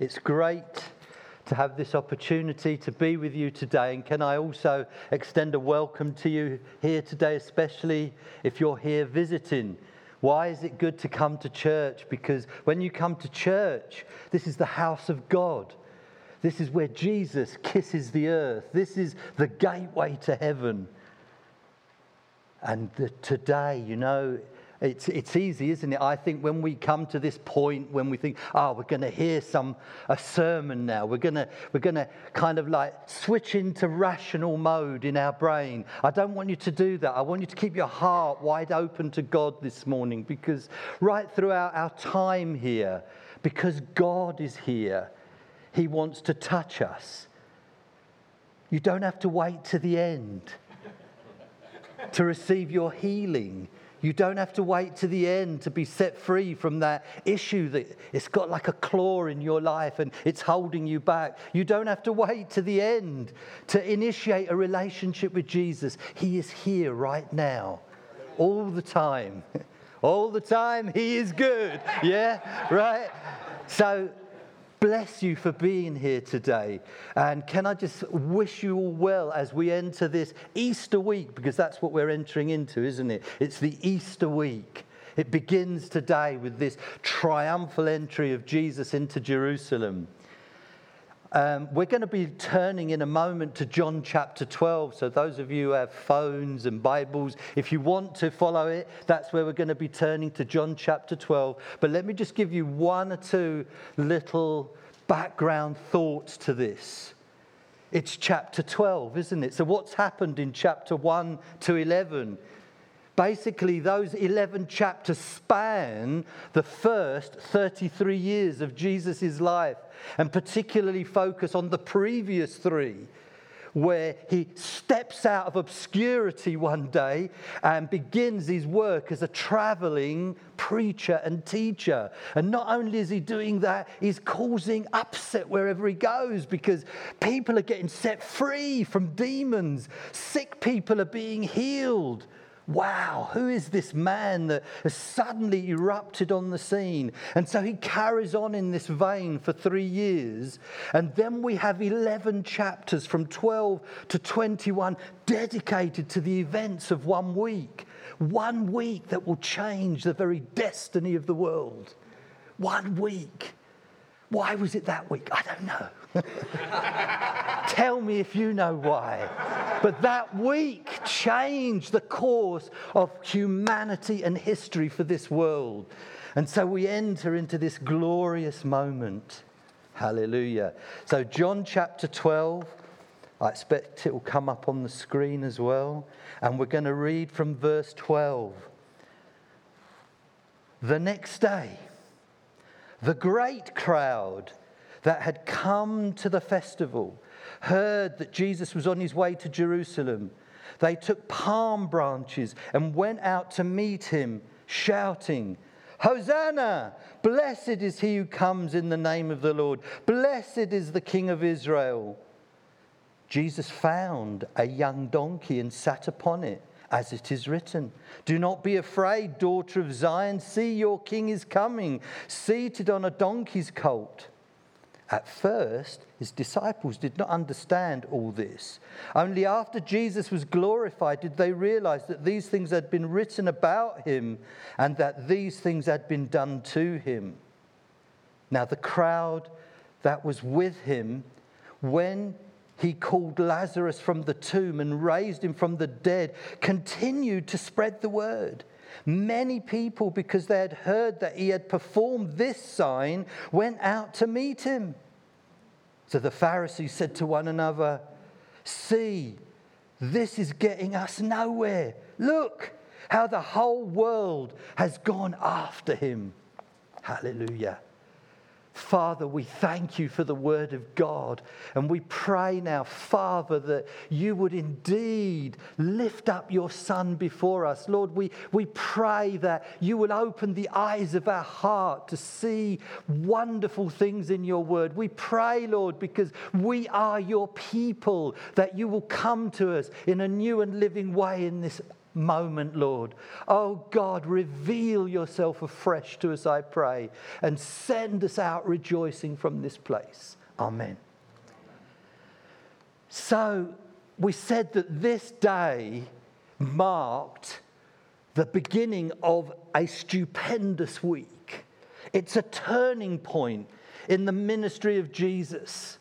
it's great to have this opportunity to be with you today. And can I also extend a welcome to you here today, especially if you're here visiting? Why is it good to come to church? Because when you come to church, this is the house of God. This is where Jesus kisses the earth. This is the gateway to heaven. And the, today, you know, it's, it's easy, isn't it? I think when we come to this point when we think, oh, we're going to hear some a sermon now, we're going to we're going to kind of like switch into rational mode in our brain. I don't want you to do that. I want you to keep your heart wide open to God this morning because right throughout our time here, because God is here, He wants to touch us. You don't have to wait to the end to receive your healing. You don't have to wait to the end to be set free from that issue that it's got like a claw in your life and it's holding you back. You don't have to wait to the end to initiate a relationship with Jesus. He is here right now, all the time. All the time, He is good. Yeah, right? So bless you for being here today. And can I just wish you all well as we enter this Easter week, because that's what we're entering into, isn't it? It's the Easter week. It begins today with this triumphal entry of Jesus into Jerusalem. Um, we're going to be turning in a moment to John chapter 12. So, those of you who have phones and Bibles, if you want to follow it, that's where we're going to be turning to John chapter 12. But let me just give you one or two little background thoughts to this. It's chapter 12, isn't it? So, what's happened in chapter 1 to 11? Basically, those 11 chapters span the first 33 years of Jesus' life and particularly focus on the previous three, where he steps out of obscurity one day and begins his work as a traveling preacher and teacher. And not only is he doing that, he's causing upset wherever he goes because people are getting set free from demons, sick people are being healed. Wow, who is this man that has suddenly erupted on the scene? And so he carries on in this vein for three years. And then we have 11 chapters from 12 to 21 dedicated to the events of one week. One week that will change the very destiny of the world. One week. Why was it that week? I don't know. Tell me if you know why. But that week changed the course of humanity and history for this world. And so we enter into this glorious moment. Hallelujah. So, John chapter 12, I expect it will come up on the screen as well. And we're going to read from verse 12. The next day, the great crowd that had come to the festival heard that Jesus was on his way to Jerusalem. They took palm branches and went out to meet him, shouting, Hosanna! Blessed is he who comes in the name of the Lord. Blessed is the King of Israel. Jesus found a young donkey and sat upon it, as it is written Do not be afraid, daughter of Zion. See, your king is coming, seated on a donkey's colt. At first, his disciples did not understand all this. Only after Jesus was glorified did they realize that these things had been written about him and that these things had been done to him. Now, the crowd that was with him when he called Lazarus from the tomb and raised him from the dead continued to spread the word. Many people, because they had heard that he had performed this sign, went out to meet him. So the Pharisees said to one another, See, this is getting us nowhere. Look how the whole world has gone after him. Hallelujah. Father, we thank you for the word of God. And we pray now, Father, that you would indeed lift up your Son before us. Lord, we, we pray that you will open the eyes of our heart to see wonderful things in your word. We pray, Lord, because we are your people, that you will come to us in a new and living way in this moment, Lord. Oh God, reveal yourself afresh to us, I pray, and send us out rejoicing from this place. Amen. So, we said that this day marked the beginning of a stupendous week. It's a turning point in the ministry of Jesus.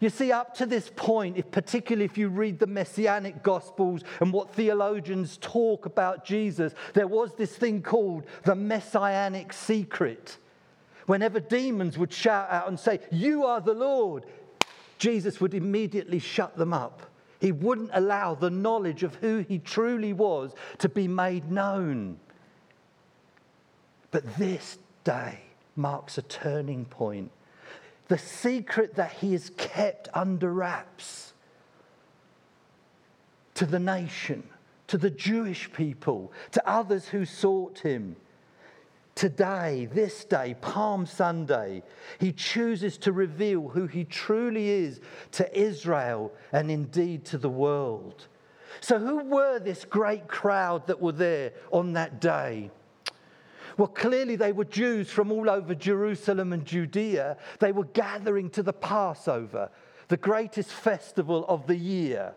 You see, up to this point, if particularly if you read the messianic gospels and what theologians talk about Jesus, there was this thing called the messianic secret. Whenever demons would shout out and say, You are the Lord, Jesus would immediately shut them up. He wouldn't allow the knowledge of who he truly was to be made known. But this day marks a turning point the secret that he has kept under wraps to the nation, to the Jewish people, to others who sought him. Today, this day, Palm Sunday, he chooses to reveal who he truly is to Israel and indeed to the world. So, who were this great crowd that were there on that day? Well, clearly they were Jews from all over Jerusalem and Judea. They were gathering to the Passover, the greatest festival of the year.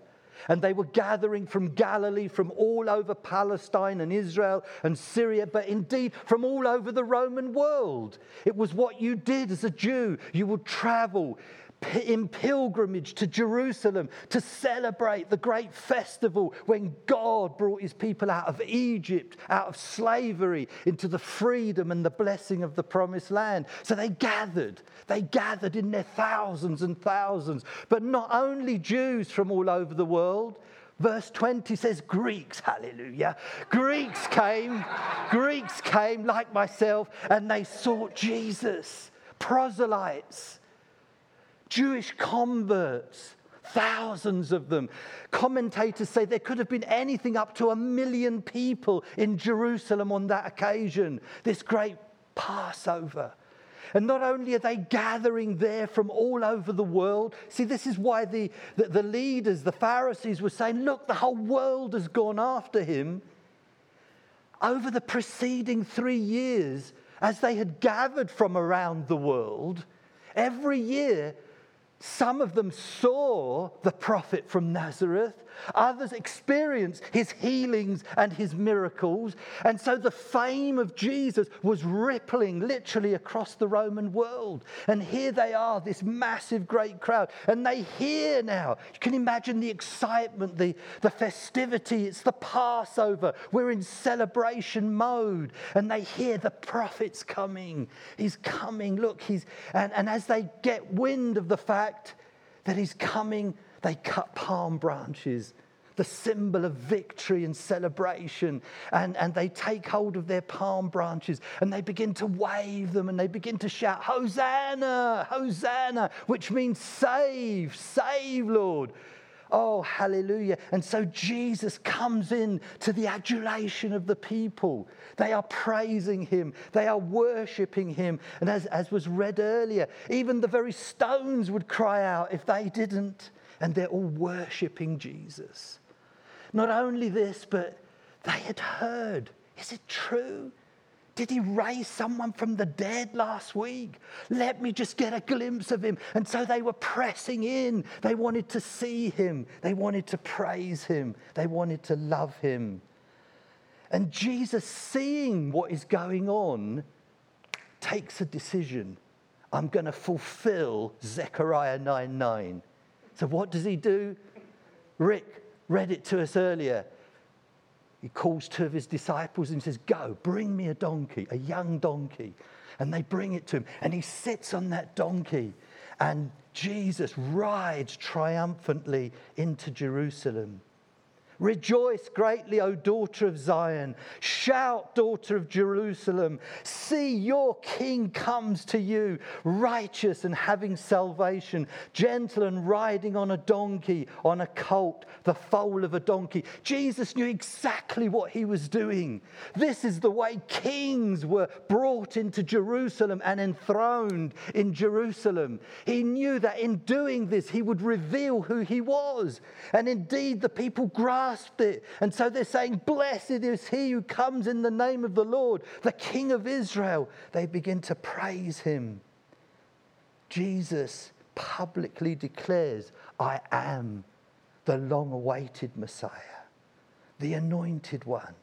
And they were gathering from Galilee, from all over Palestine and Israel and Syria, but indeed from all over the Roman world. It was what you did as a Jew. You would travel in pilgrimage to Jerusalem to celebrate the great festival when God brought his people out of Egypt, out of slavery, into the freedom and the blessing of the promised land. So they gathered. They gathered in their thousands and thousands. But not only Jews from all over the world. Verse 20 says Greeks, hallelujah. Greeks came, Greeks came like myself, and they sought Jesus. Proselytes Jewish converts, thousands of them. Commentators say there could have been anything up to a million people in Jerusalem on that occasion, this great Passover. And not only are they gathering there from all over the world, see, this is why the, the, the, leaders, the Pharisees, were saying, Look, the whole world has gone after him. Over the preceding three years, as they had gathered from around the world, every year some of them saw the prophet from Nazareth. Others experience his healings and his miracles. And so the fame of Jesus was rippling literally across the Roman world. And here they are, this massive, great crowd. And they hear now. You can imagine the excitement, the, the festivity. It's the Passover. We're in celebration mode. And they hear the prophet's coming. He's coming. Look, he's. And, and as they get wind of the fact, fact that he's coming, they cut palm branches, the symbol of victory and celebration. And, and they take hold of their palm branches and they begin to wave them and they begin to shout, Hosanna, Hosanna, which means save, save, Lord. Oh, hallelujah. And so Jesus comes in to the adulation of the people. They are praising him, they are worshiping him. And as, as was read earlier, even the very stones would cry out if they didn't. And they're all worshiping Jesus. Not only this, but they had heard. Is it true? Did he raise someone from the dead last week? Let me just get a glimpse of him. And so they were pressing in. They wanted to see him. They wanted to praise him. They wanted to love him. And Jesus, seeing what is going on, takes a decision. I'm going to fulfill Zechariah 9 9. So, what does he do? Rick read it to us earlier he calls two of his disciples and says, Go, bring me a donkey, a young donkey. And they bring it to him. And he sits on that donkey. And Jesus rides triumphantly into Jerusalem. Rejoice greatly, O daughter of Zion. Shout, daughter of Jerusalem. See, your king comes to you, righteous and having salvation, gentle and riding on a donkey, on a colt, the foal of a donkey. Jesus knew exactly what he was doing. This is the way kings were brought into Jerusalem and enthroned in Jerusalem. He knew that in doing this, he would reveal who he was. And indeed, the people grasped grasped it. And so they're saying, Blessed is he who comes in the name of the Lord, the King of Israel. They begin to praise him. Jesus publicly declares, I am the long awaited Messiah, the anointed one,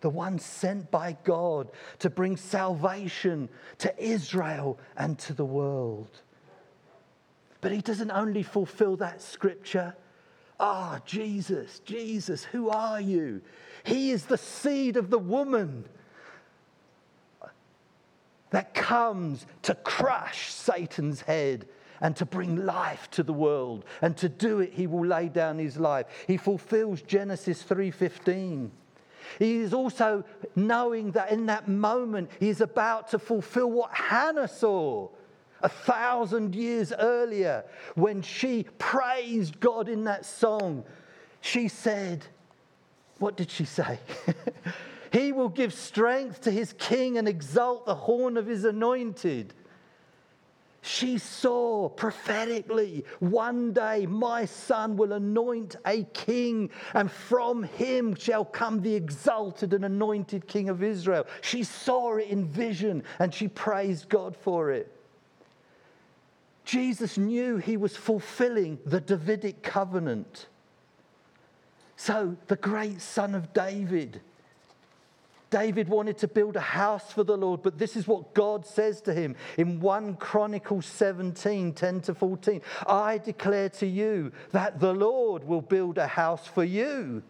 the one sent by God to bring salvation to Israel and to the world. But he doesn't only fulfill that scripture. Ah, Jesus, Jesus, who are you? He is the seed of the woman that comes to crush Satan's head and to bring life to the world. And to do it he will lay down his life. He fulfills genesis 3:15 he is also knowing that in that moment he is about to fulfill what hannah saw a thousand years earlier when she praised god in that song she said what did she say he will give strength to his king and exalt the horn of his anointed she saw prophetically one day my son will anoint a king, and from him shall come the exalted and anointed king of Israel. She saw it in vision and she praised God for it. Jesus knew he was fulfilling the Davidic covenant. So, the great son of David David wanted to build a house for the Lord, but this is what God says to him in 1 Chronicles 17 10 to 14. I declare to you that the Lord will build a house for you.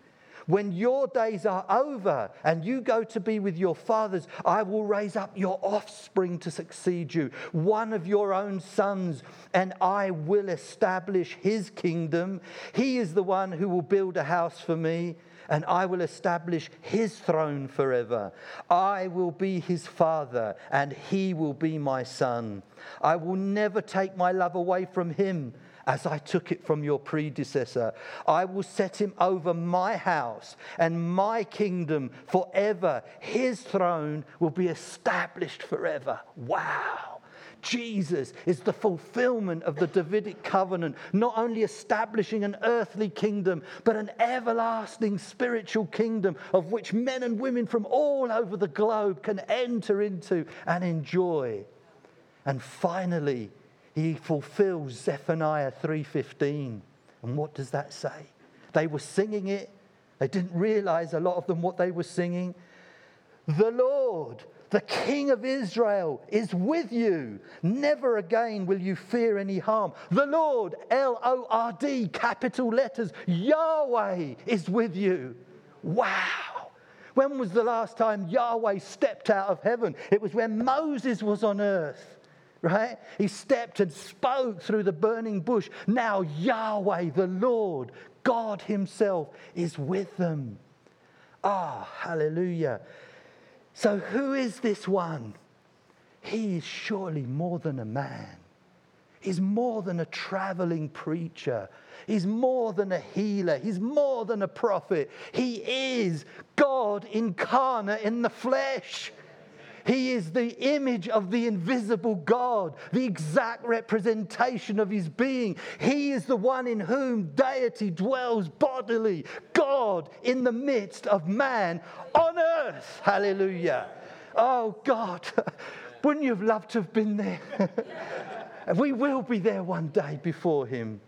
When your days are over and you go to be with your fathers, I will raise up your offspring to succeed you, one of your own sons, and I will establish his kingdom. He is the one who will build a house for me and I will establish his throne forever. I will be his father, and he will be my son. I will never take my love away from him as I took it from your predecessor. I will set him over my house and my kingdom forever. His throne will be established forever. Wow. Jesus is the fulfillment of the Davidic covenant, not only establishing an earthly kingdom, but an everlasting spiritual kingdom of which men and women from all over the globe can enter into and enjoy. And finally, he fulfills Zephaniah 3:15. And what does that say? They were singing it. They didn't realize a lot of them what they were singing. The Lord the King of Israel is with you. Never again will you fear any harm. The Lord, L O R D, capital letters, Yahweh is with you. Wow. When was the last time Yahweh stepped out of heaven? It was when Moses was on earth right? He stepped and spoke through the burning bush. Now, Yahweh, the Lord, God Himself, is with them. Ah, oh, hallelujah. So, who is this one? He is surely more than a man. He's more than a traveling preacher. He's more than a healer. He's more than a prophet. He is God incarnate in the flesh. He is the image of the invisible God, the exact representation of his being. He is the one in whom deity dwells bodily, God in the midst of man on earth. Hallelujah. Oh, God, wouldn't you have loved to have been there? we will be there one day before him.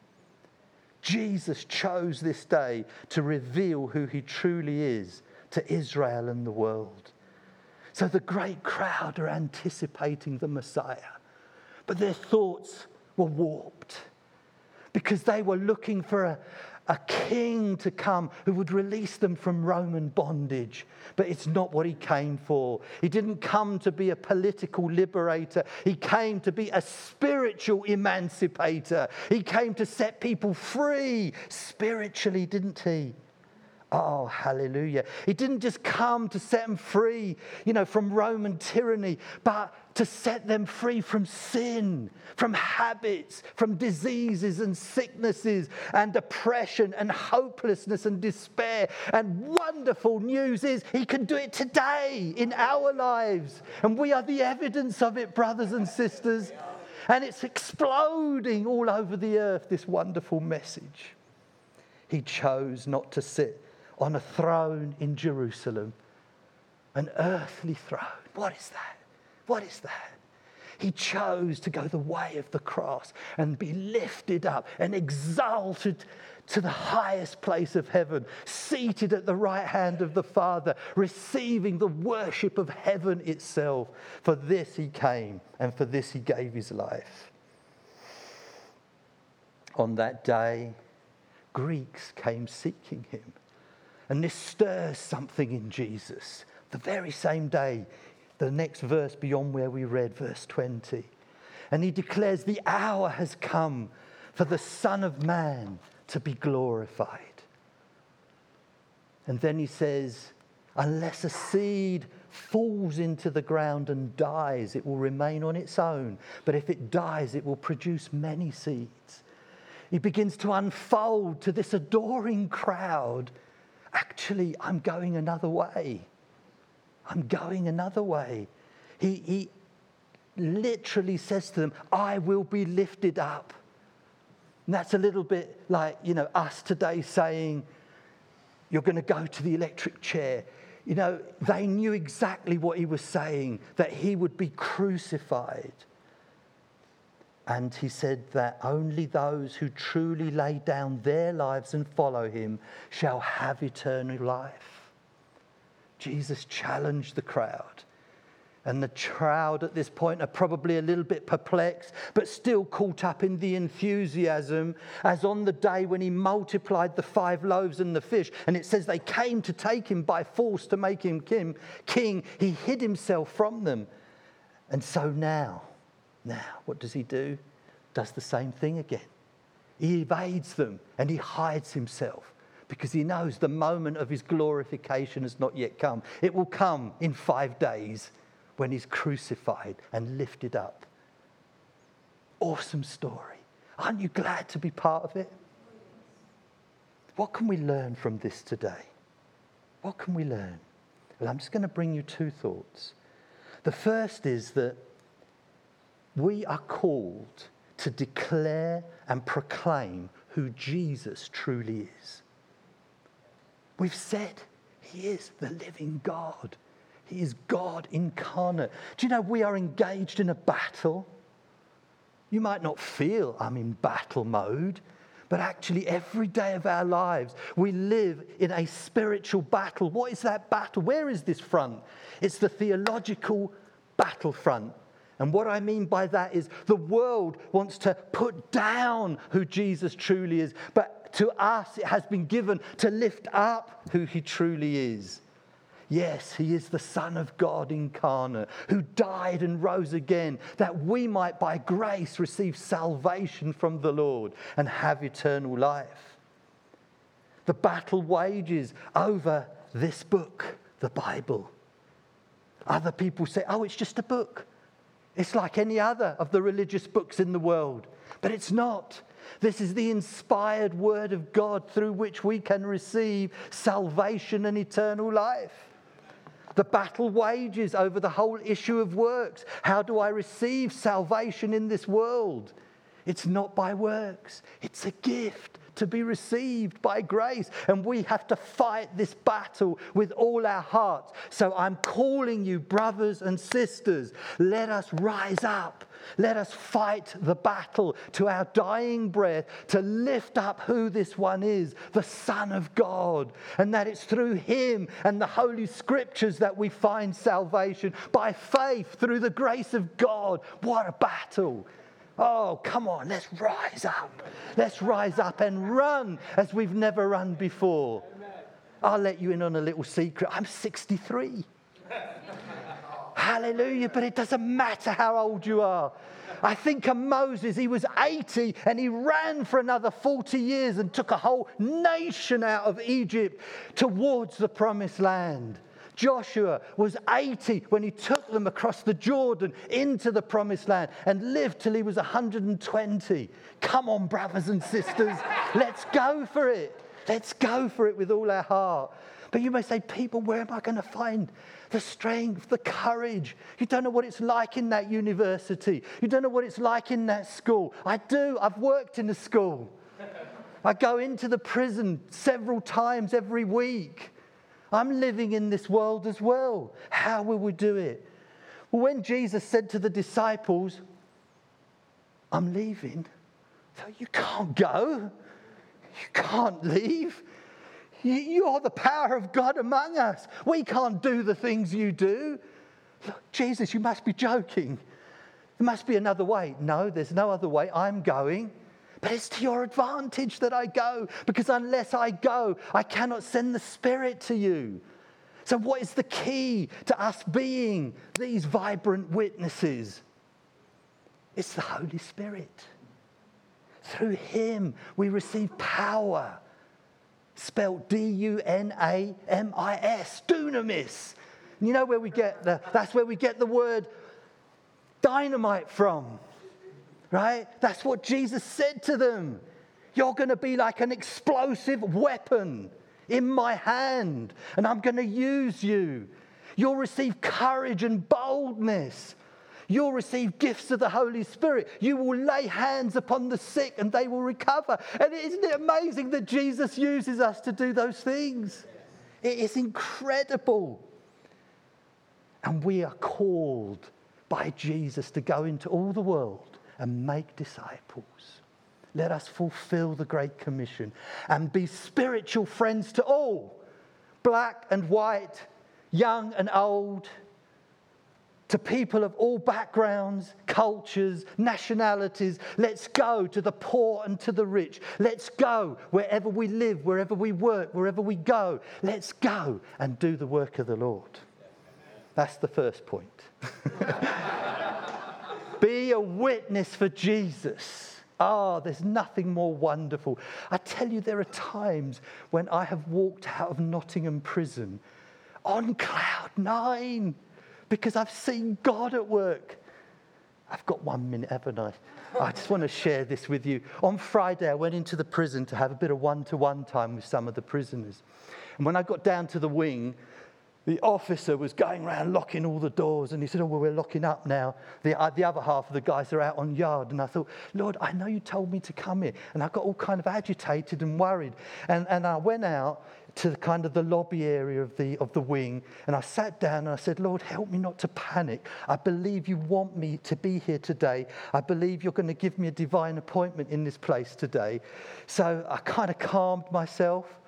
Jesus chose this day to reveal who he truly is to Israel and the world. So the great crowd are anticipating the Messiah, but their thoughts were warped because they were looking for a, a king to come who would release them from Roman bondage. But it's not what he came for. He didn't come to be a political liberator, he came to be a spiritual emancipator. He came to set people free spiritually, didn't he? Oh, hallelujah. He didn't just come to set them free, you know, from Roman tyranny, but to set them free from sin, from habits, from diseases and sicknesses and depression and hopelessness and despair. And wonderful news is he can do it today in our lives. And we are the evidence of it, brothers and sisters. And it's exploding all over the earth, this wonderful message. He chose not to sit on a throne in Jerusalem, an earthly throne. What is that? What is that? He chose to go the way of the cross and be lifted up and exalted to the highest place of heaven, seated at the right hand of the Father, receiving the worship of heaven itself. For this he came and for this he gave his life. On that day, Greeks came seeking him. And this stirs something in Jesus. The very same day, the next verse beyond where we read, verse 20. And he declares, The hour has come for the Son of Man to be glorified. And then he says, Unless a seed falls into the ground and dies, it will remain on its own. But if it dies, it will produce many seeds. He begins to unfold to this adoring crowd actually, I'm going another way. I'm going another way. He, he literally says to them, I will be lifted up. And that's a little bit like, you know, us today saying, you're going to go to the electric chair. You know, they knew exactly what he was saying, that he would be crucified. And he said that only those who truly lay down their lives and follow him shall have eternal life. Jesus challenged the crowd. And the crowd at this point are probably a little bit perplexed, but still caught up in the enthusiasm, as on the day when he multiplied the five loaves and the fish. And it says they came to take him by force to make him king. He hid himself from them. And so now, now, what does he do? Does the same thing again. He evades them and he hides himself because he knows the moment of his glorification has not yet come. It will come in five days when he's crucified and lifted up. Awesome story. Aren't you glad to be part of it? What can we learn from this today? What can we learn? Well, I'm just going to bring you two thoughts. The first is that we are called to declare and proclaim who Jesus truly is. We've said he is the living God. He is God incarnate. Do you know we are engaged in a battle? You might not feel I'm in battle mode, but actually, every day of our lives, we live in a spiritual battle. What is that battle? Where is this front? It's the theological battlefront. And what I mean by that is the world wants to put down who Jesus truly is, but to us it has been given to lift up who he truly is. Yes, he is the Son of God incarnate who died and rose again that we might by grace receive salvation from the Lord and have eternal life. The battle wages over this book, the Bible. Other people say, oh, it's just a book. It's like any other of the religious books in the world. But it's not. This is the inspired word of God through which we can receive salvation and eternal life. The battle wages over the whole issue of works. How do I receive salvation in this world? It's not by works, it's a gift to be received by grace. And we have to fight this battle with all our hearts. So I'm calling you, brothers and sisters, let us rise up. Let us fight the battle to our dying breath to lift up who this one is, the Son of God, and that it's through him and the Holy Scriptures that we find salvation by faith through the grace of God. What a battle! Oh, come on, let's rise up. Let's rise up and run as we've never run before. I'll let you in on a little secret. I'm 63. Hallelujah. But it doesn't matter how old you are. I think of Moses, he was 80 and he ran for another 40 years and took a whole nation out of Egypt towards the promised land. Joshua was 80 when he took them across the Jordan into the promised land and lived till he was 120. Come on, brothers and sisters, let's go for it. Let's go for it with all our heart. But you may say, people, where am I going to find the strength, the courage? You don't know what it's like in that university. You don't know what it's like in that school. I do. I've worked in a school. I go into the prison several times every week. I'm living in this world as well. How will we do it? Well, when Jesus said to the disciples, I'm leaving, you can't go. You can't leave. You are the power of God among us. We can't do the things you do. Look, Jesus, you must be joking. There must be another way. No, there's no other way. I'm going. But it's to your advantage that I go, because unless I go, I cannot send the Spirit to you. So, what is the key to us being these vibrant witnesses? It's the Holy Spirit. Through Him, we receive power, spelled D U N A M I S, dunamis. You know where we get the, that's where we get the word dynamite from right? That's what Jesus said to them. You're going to be like an explosive weapon in my hand, and I'm going to use you. You'll receive courage and boldness. You'll receive gifts of the Holy Spirit. You will lay hands upon the sick and they will recover. And isn't it amazing that Jesus uses us to do those things? It is incredible. And we are called by Jesus to go into all the world and make disciples. Let us fulfill the Great Commission and be spiritual friends to all, black and white, young and old, to people of all backgrounds, cultures, nationalities. Let's go to the poor and to the rich. Let's go wherever we live, wherever we work, wherever we go. Let's go and do the work of the Lord. That's the first point. A witness for Jesus. Ah, oh, there's nothing more wonderful. I tell you, there are times when I have walked out of Nottingham prison on cloud nine because I've seen God at work. I've got one minute, haven't I? I just want to share this with you. On Friday, I went into the prison to have a bit of one to one time with some of the prisoners. And when I got down to the wing, the officer was going around locking all the doors and he said, Oh, well, we're locking up now. The, uh, the other half of the guys are out on yard. And I thought, Lord, I know you told me to come here. And I got all kind of agitated and worried. And, and I went out to kind of the lobby area of the, of the wing and I sat down and I said, Lord, help me not to panic. I believe you want me to be here today. I believe you're going to give me a divine appointment in this place today. So I kind of calmed myself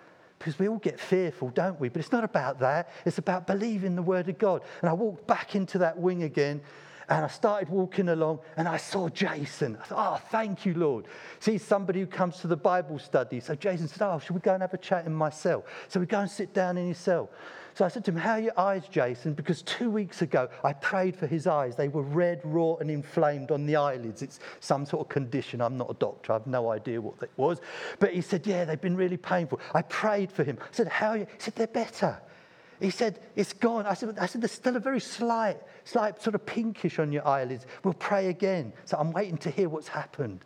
because we all get fearful, don't we? But it's not about that. It's about believing the word of God. And I walked back into that wing again and I started walking along and I saw Jason. I thought, oh, thank you, Lord. See, somebody who comes to the Bible study. So Jason said, oh, should we go and have a chat in my cell? So we go and sit down in his cell. So I said to him, How are your eyes, Jason? Because two weeks ago I prayed for his eyes. They were red, raw, and inflamed on the eyelids. It's some sort of condition. I'm not a doctor. I have no idea what that was. But he said, Yeah, they've been really painful. I prayed for him. I said, How are you? He said, They're better. He said, It's gone. I said, I said, There's still a very slight, slight sort of pinkish on your eyelids. We'll pray again. So I'm waiting to hear what's happened.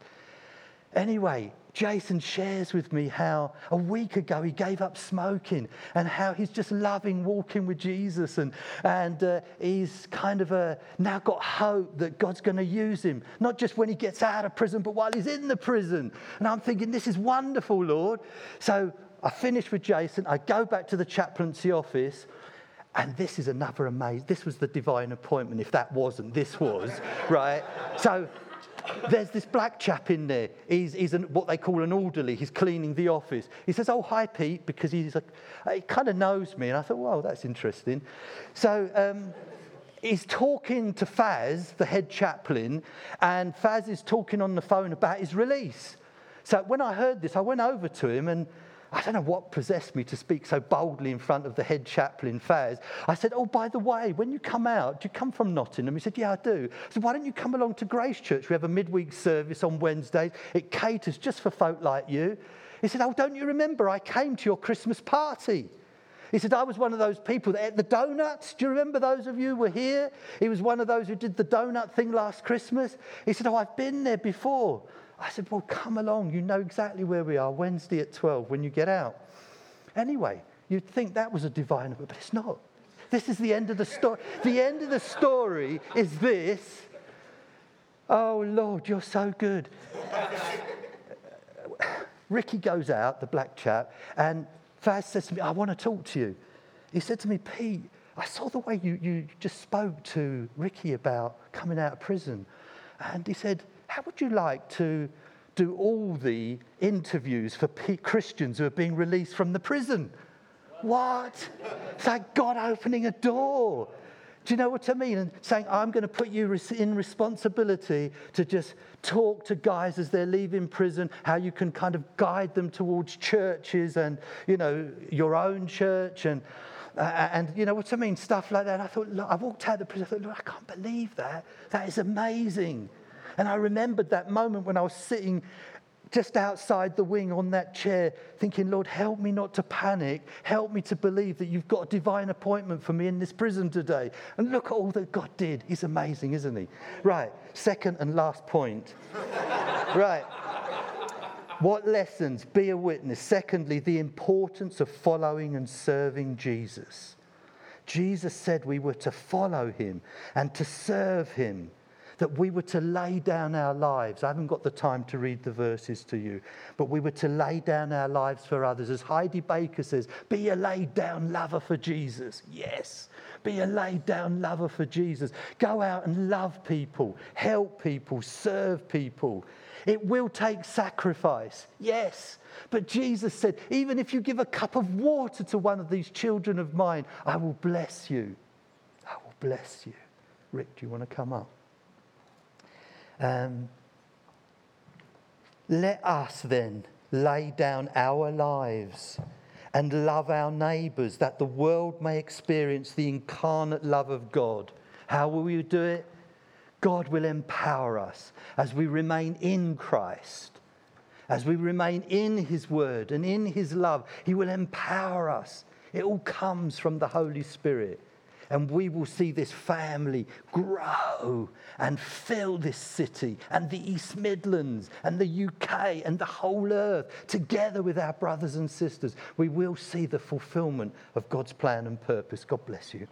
Anyway, Jason shares with me how a week ago he gave up smoking and how he's just loving walking with Jesus and, and uh, he's kind of uh, now got hope that God's going to use him, not just when he gets out of prison, but while he's in the prison. And I'm thinking, this is wonderful, Lord. So I finish with Jason, I go back to the chaplaincy office. And this is another amazing, this was the divine appointment, if that wasn't, this was, right? So there's this black chap in there. He's, he's an, what they call an orderly. He's cleaning the office. He says, Oh, hi, Pete, because he's like, he kind of knows me. And I thought, Well, that's interesting. So um, he's talking to Faz, the head chaplain, and Faz is talking on the phone about his release. So when I heard this, I went over to him and I don't know what possessed me to speak so boldly in front of the head chaplain, Faz. I said, Oh, by the way, when you come out, do you come from Nottingham? He said, Yeah, I do. I said, Why don't you come along to Grace Church? We have a midweek service on Wednesdays. It caters just for folk like you. He said, Oh, don't you remember? I came to your Christmas party. He said, I was one of those people that ate the donuts. Do you remember those of you who were here? He was one of those who did the donut thing last Christmas. He said, Oh, I've been there before. I said, Well, come along. You know exactly where we are Wednesday at 12 when you get out. Anyway, you'd think that was a divine, but it's not. This is the end of the story. The end of the story is this. Oh, Lord, you're so good. Ricky goes out, the black chap, and Faz says to me, I want to talk to you. He said to me, Pete, I saw the way you, you just spoke to Ricky about coming out of prison. And he said, How would you like to do all the interviews for Christians who are being released from the prison? What? It's like God opening a door. Do you know what I mean? And saying, I'm going to put you in responsibility to just talk to guys as they're leaving prison, how you can kind of guide them towards churches and, you know, your own church and, uh, and you know what I mean? Stuff like that. I thought, look, I walked out of the prison, I thought, look, I can't believe that. That is amazing. And I remembered that moment when I was sitting just outside the wing on that chair, thinking, Lord, help me not to panic. Help me to believe that you've got a divine appointment for me in this prison today. And look at all that God did. He's amazing, isn't he? Right, second and last point. right. What lessons? Be a witness. Secondly, the importance of following and serving Jesus. Jesus said we were to follow him and to serve him that we were to lay down our lives. I haven't got the time to read the verses to you, but we were to lay down our lives for others. As Heidi Baker says, be a laid down lover for Jesus. Yes, be a laid down lover for Jesus. Go out and love people, help people, serve people. It will take sacrifice, yes. But Jesus said, even if you give a cup of water to one of these children of mine, I will bless you. I will bless you. Rick, do you want to come up? Um, let us then lay down our lives and love our neighbours that the world may experience the incarnate love of God. How will you do it? God will empower us as we remain in Christ, as we remain in His Word and in His love. He will empower us. It all comes from the Holy Spirit. And we will see this family grow and fill this city and the East Midlands and the UK and the whole earth together with our brothers and sisters. We will see the fulfillment of God's plan and purpose. God bless you.